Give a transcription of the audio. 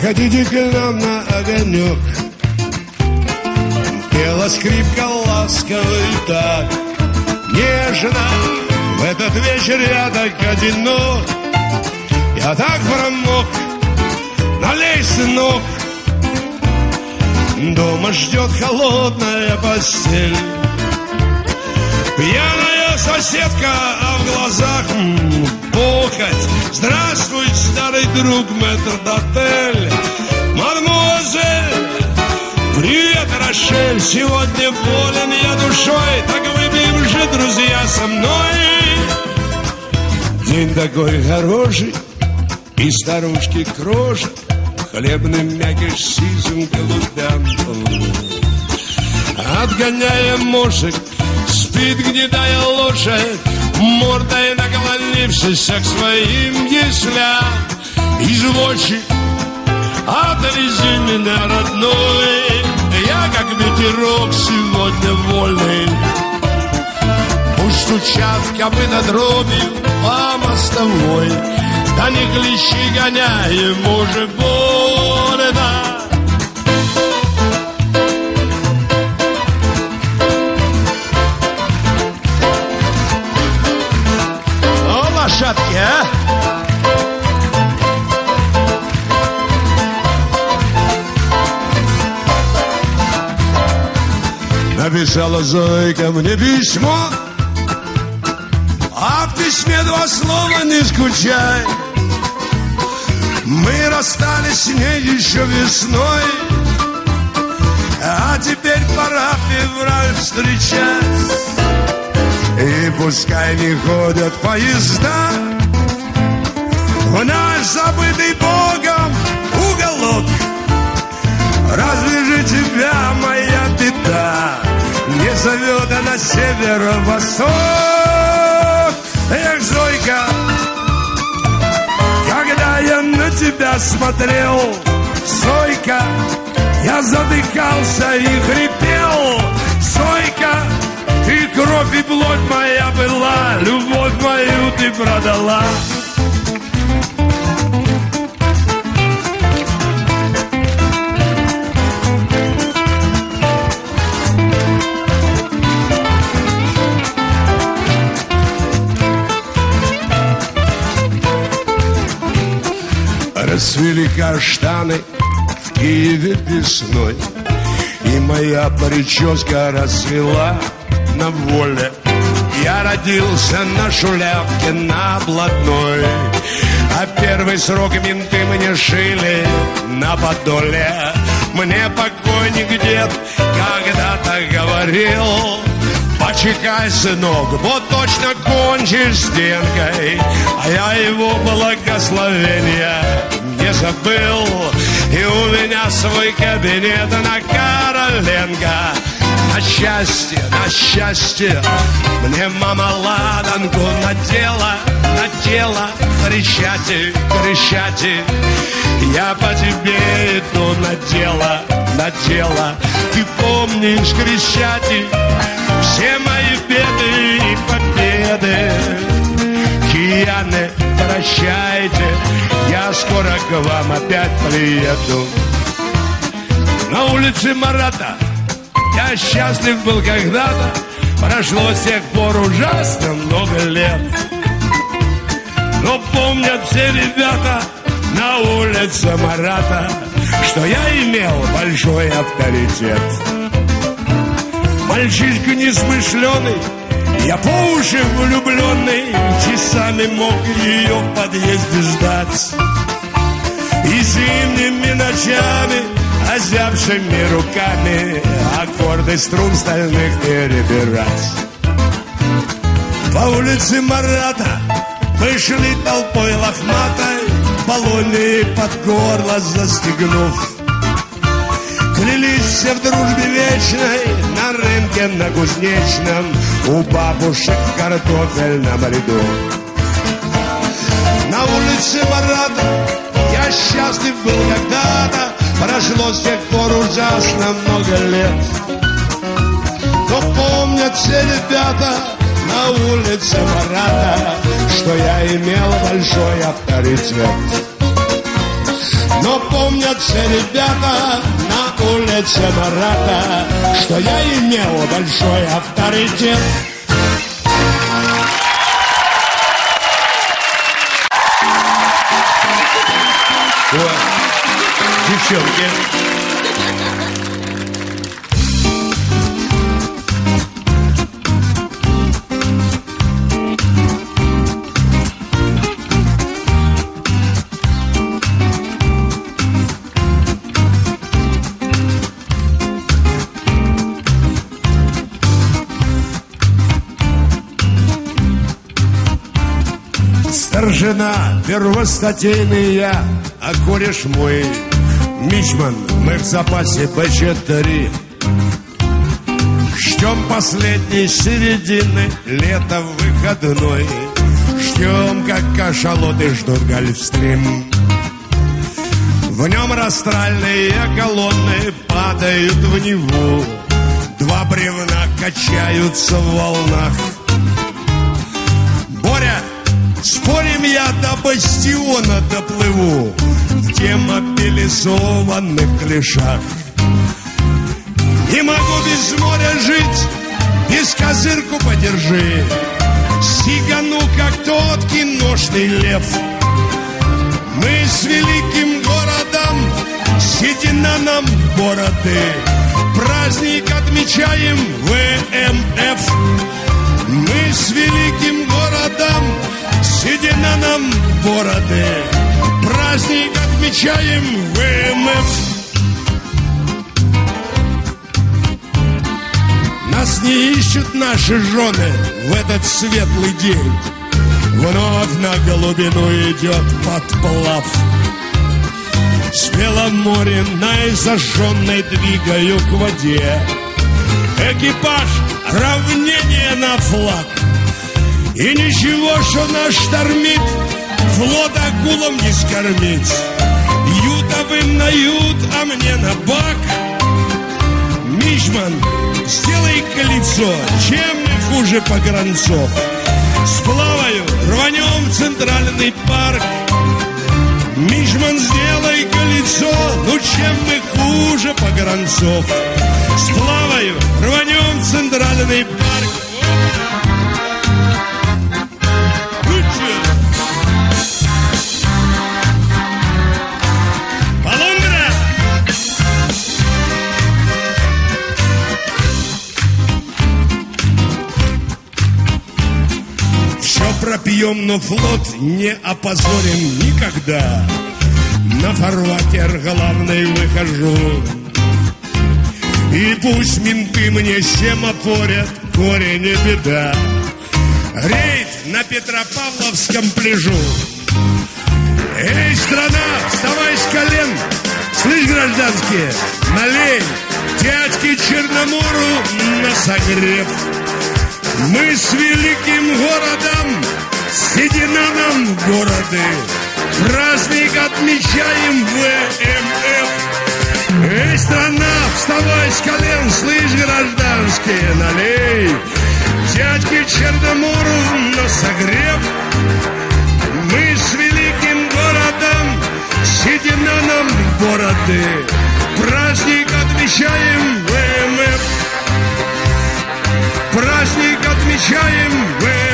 Заходите к нам на огонек. Пела скрипка ласковый так Нежно. В этот вечер я так одинок. Я так промок. Налей, сынок. Дома ждет холодная постель. Пьяная соседка, а в глазах м, похоть Здравствуй, старый друг, метрдотель Мадемуазель, привет, Рошель. Сегодня болен я душой. Так выпьем же, друзья, со мной. День такой хороший И старушки крошат. Хлебным мякиш сизым голубям Отгоняя мошек Спит гнедая лошадь Мордой наклонившись к своим яслям. Извозчик Отвези меня, родной. Я как ветерок сегодня вольный. Пусть стучат копыта дробью по мостовой Да не клещи гоняем уже больно Написала Зойка мне письмо. А в письме два слова не скучай Мы расстались с ней еще весной. А теперь пора февраль встречать. И пускай не ходят поезда В наш забытый Богом уголок. Разве же тебя моя беда Не зовет она северо-восток. Эх, Зойка, когда я на тебя смотрел Сойка, я задыхался и хрипел. Сойка, ты кровь и плоть моя была Любовь мою ты продала каштаны в Киеве весной И моя прическа расцвела на воле. Я родился на шулявке на блатной А первый срок менты мне шили на подоле. Мне покойник дед когда-то говорил Почекай, сынок, вот точно кончишь стенкой А я его благословения забыл. И у меня свой кабинет на Короленко На счастье, на счастье. Мне мама ладанку надела Надела. Крещати, крещати Я по тебе иду надела, надела. Ты помнишь, Крещати Все мои беды и победы. Кияны, прощайте. Я скоро к вам опять приеду. На улице Марата. Я счастлив был когда-то. Прошло с тех пор ужасно много лет. Но помнят все ребята На улице Марата Что я имел большой авторитет. Мальчишка несмышленый я по уши влюбленный Часами мог ее в подъезде ждать И зимними ночами Озябшими руками Аккорды струн стальных перебирать. По улице Марата Вышли толпой лохматой Баллоны под горло застегнув Клялись все в дружбе вечной На рынке на кузнечном. У бабушек в картофельном ряду На улице Марата Я счастлив был когда-то. Прошло с тех пор ужасно много лет. Но помнят все ребята На улице Марата Что я имел большой авторитет Но помнятся ребята на улице Марата Что я имел большой авторитет Вот. Девчонки. Старшина, первостатейный я, а кореш мой Мичман, мы в запасе БЧ-3 Ждем последней середины лета выходной. Ждем, как кашалоты ждут гольфстрим В нем растральные колонны падают в него Два бревна качаются в волнах. Боря, спорим я до бастиона доплыву В демобилизованных клешах. Не могу без моря жить, без козырку подержи. Сигану, как тот киношный лев. Мы с великим городом Седина нам в бороды. Праздник отмечаем ВМФ Мы с великим городом Седина нам в бороды. Праздник отмечаем ВМФ Нас не ищут наши жены в этот светлый день. Вновь на голубину идет подплав. С белым морем на зажженной двигаю к воде. Экипаж, равнение на флаг И ничего, что нас штормит Флот акулам не скормить Ютовым на ют, а мне на бак Мичман, сделай колесо, чем мы хуже погранцов. Сплаваю, рванем в центральный парк. Мичман, сделай колесо, ну чем мы хуже погранцов. Сплаваю, рванем в центральный парк. Пропьем, но флот не опозорим никогда. На фарватер главный выхожу. И пусть менты мне семафорят, горе не беда. Рейд на Петропавловском пляжу. Эй, страна, вставай с колен! Слышь, гражданские, налей дядьке Черномору на согрев. Мы с великим городом, седина нам в праздник отмечаем ВМФ. Эй, страна, вставай с колен, слышь, гражданские, налей дядьке Черномору на согрев. Мы с великим городом, седина нам в праздник отмечаем ВМФ. Праздник отмечаем ВМФ.